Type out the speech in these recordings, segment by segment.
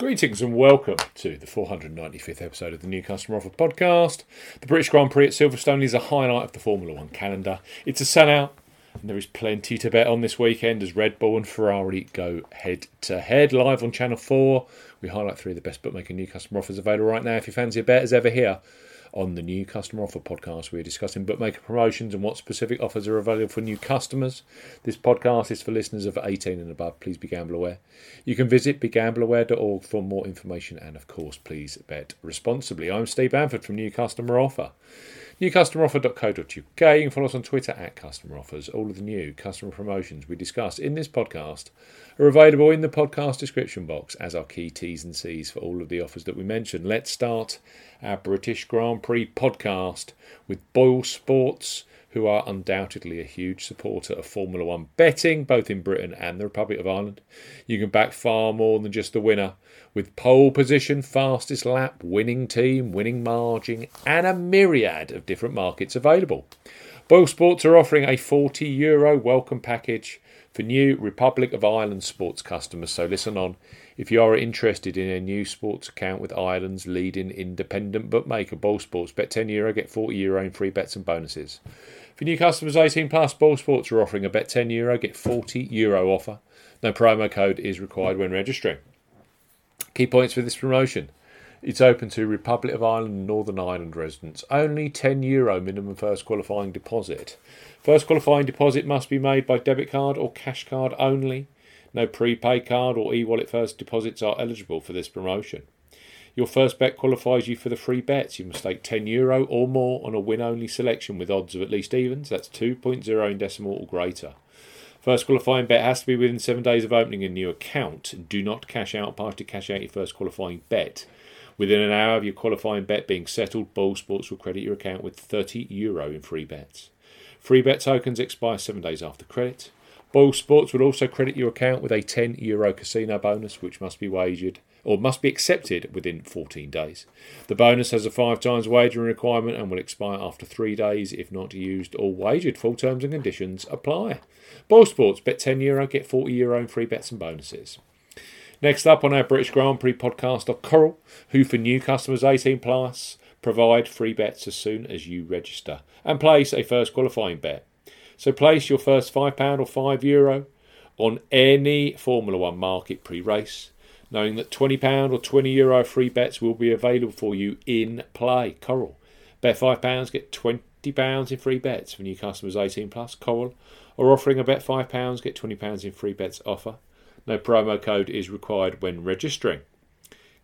Greetings and welcome to the 495th episode of the New Customer Offer podcast. The British Grand Prix at Silverstone is a highlight of the Formula One calendar. It's a sellout, and there is plenty to bet on this weekend as Red Bull and Ferrari go head to head live on Channel 4. We highlight three of the best bookmaker new customer offers available right now. If you fancy a bet as ever here, on the new customer offer podcast. We're discussing bookmaker promotions and what specific offers are available for new customers. This podcast is for listeners of 18 and above. Please be gamble aware. You can visit begambleaware.org for more information and, of course, please bet responsibly. I'm Steve Bamford from New Customer Offer. NewCustomeroffer.co.uk. You can follow us on Twitter at customeroffers. All of the new customer promotions we discuss in this podcast are available in the podcast description box as our key T's and C's for all of the offers that we mentioned. Let's start our British Grand Prix podcast with Boyle Sports who are undoubtedly a huge supporter of Formula One betting, both in Britain and the Republic of Ireland. You can back far more than just the winner, with pole position, fastest lap, winning team, winning margin, and a myriad of different markets available. Boyle Sports are offering a 40 euro welcome package for new Republic of Ireland sports customers. So listen on. If you are interested in a new sports account with Ireland's leading independent bookmaker, Boyle Sports, bet 10 euro, get 40 euro in free bets and bonuses. For new customers 18 plus, Boyle Sports are offering a bet 10 euro, get 40 euro offer. No promo code is required when registering. Key points for this promotion. It's open to Republic of Ireland and Northern Ireland residents. Only €10 Euro minimum first qualifying deposit. First qualifying deposit must be made by debit card or cash card only. No prepaid card or e wallet first deposits are eligible for this promotion. Your first bet qualifies you for the free bets. You must stake 10 euro or more on a win only selection with odds of at least evens. That's 2.0 in decimal or greater. First qualifying bet has to be within seven days of opening a new account. Do not cash out prior to cash out your first qualifying bet. Within an hour of your qualifying bet being settled, Boyle Sports will credit your account with 30 euro in free bets. Free bet tokens expire seven days after credit. Boyle Sports will also credit your account with a 10 euro casino bonus, which must be wagered or must be accepted within 14 days. The bonus has a five times wagering requirement and will expire after three days if not used or wagered. Full terms and conditions apply. Boyle Sports, bet 10 euro, get 40 euro in free bets and bonuses. Next up on our British Grand Prix podcast are Coral, who for new customers 18 plus provide free bets as soon as you register and place a first qualifying bet. So place your first £5 or €5 Euro on any Formula One market pre race knowing that £20 or €20 Euro free bets will be available for you in play. Coral. Bet £5, get £20 in free bets for new customers 18 plus. Coral are offering a bet £5, get £20 in free bets offer. No promo code is required when registering.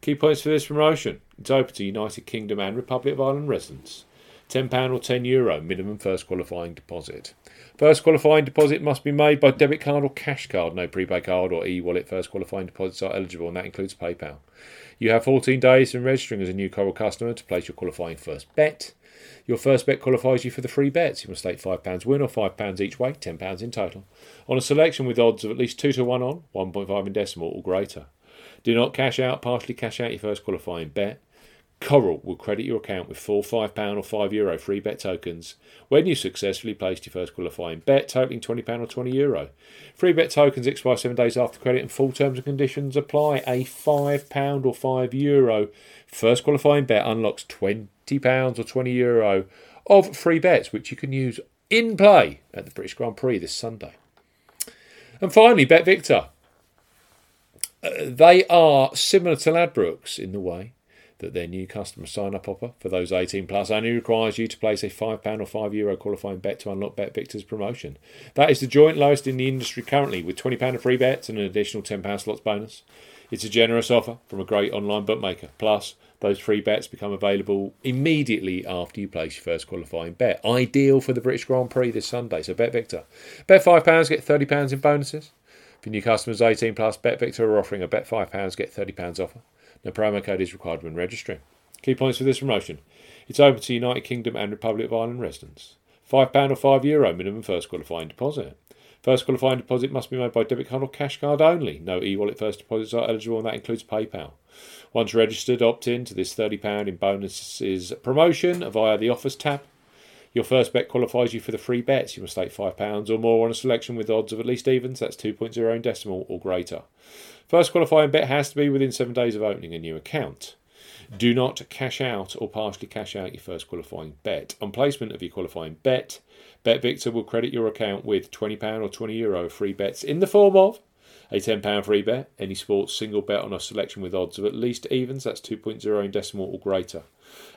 Key points for this promotion. It's open to United Kingdom and Republic of Ireland residents. £10 or €10 Euro minimum first qualifying deposit. First qualifying deposit must be made by debit card or cash card. No prepaid card or e wallet first qualifying deposits are eligible, and that includes PayPal. You have 14 days from registering as a new Coral customer to place your qualifying first bet. Your first bet qualifies you for the free bets. You must stake £5 win or £5 each way, £10 in total, on a selection with odds of at least 2 to 1 on, 1.5 in decimal or greater. Do not cash out, partially cash out your first qualifying bet. Coral will credit your account with four £5 or €5 Euro free bet tokens when you successfully placed your first qualifying bet totaling £20 or €20. Euro. Free bet tokens expire seven days after credit and full terms and conditions apply. A £5 or €5 Euro first qualifying bet unlocks £20 or €20 Euro of free bets which you can use in play at the British Grand Prix this Sunday. And finally, Bet Victor. Uh, they are similar to Ladbrokes in the way that their new customer sign up offer for those 18 plus only requires you to place a £5 or €5 Euro qualifying bet to unlock Bet Victor's promotion. That is the joint lowest in the industry currently, with £20 of free bets and an additional £10 slots bonus. It's a generous offer from a great online bookmaker. Plus, those free bets become available immediately after you place your first qualifying bet. Ideal for the British Grand Prix this Sunday. So, Bet Victor. Bet £5, get £30 in bonuses. For new customers 18 plus, Bet Victor are offering a bet £5, get £30 offer. No promo code is required when registering. Key points for this promotion. It's open to United Kingdom and Republic of Ireland residents. £5 or €5 Euro minimum first qualifying deposit. First qualifying deposit must be made by debit card or cash card only. No e wallet first deposits are eligible, and that includes PayPal. Once registered, opt in to this £30 in bonuses promotion via the Offers tab. Your first bet qualifies you for the free bets. You must stake £5 or more on a selection with odds of at least evens, that's 2.0 in decimal or greater. First qualifying bet has to be within seven days of opening a new account. Do not cash out or partially cash out your first qualifying bet. On placement of your qualifying bet, BetVictor will credit your account with £20 or €20 Euro free bets in the form of a £10 free bet, any sports single bet on a selection with odds of at least evens, that's 2.0 in decimal or greater.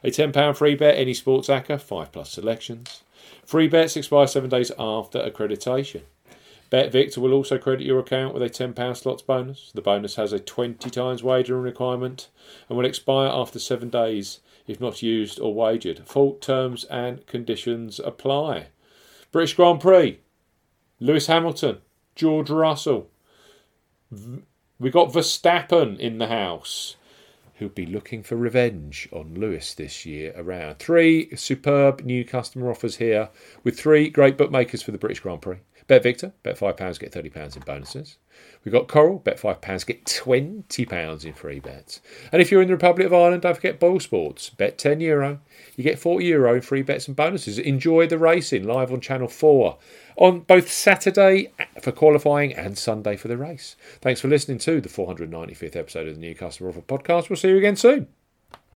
A £10 free bet, any sports acca, 5 plus selections. Free bets expire 7 days after accreditation. BetVictor will also credit your account with a £10 slots bonus. The bonus has a 20 times wagering requirement and will expire after 7 days if not used or wagered. Full terms and conditions apply. British Grand Prix, Lewis Hamilton, George Russell. We got Verstappen in the house who'll be looking for revenge on Lewis this year around. Three superb new customer offers here with three great bookmakers for the British Grand Prix. Bet Victor, bet £5, get £30 in bonuses. We've got Coral, bet £5, get £20 in free bets. And if you're in the Republic of Ireland, don't forget Boyle Sports, bet €10, Euro. you get €40 Euro in free bets and bonuses. Enjoy the racing live on Channel 4 on both Saturday for qualifying and Sunday for the race. Thanks for listening to the 495th episode of the New Customer Offer podcast. We'll see you again soon.